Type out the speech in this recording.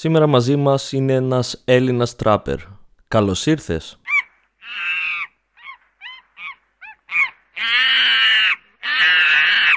Σήμερα μαζί μας είναι ένας Έλληνας τράπερ. Καλώς ήρθες!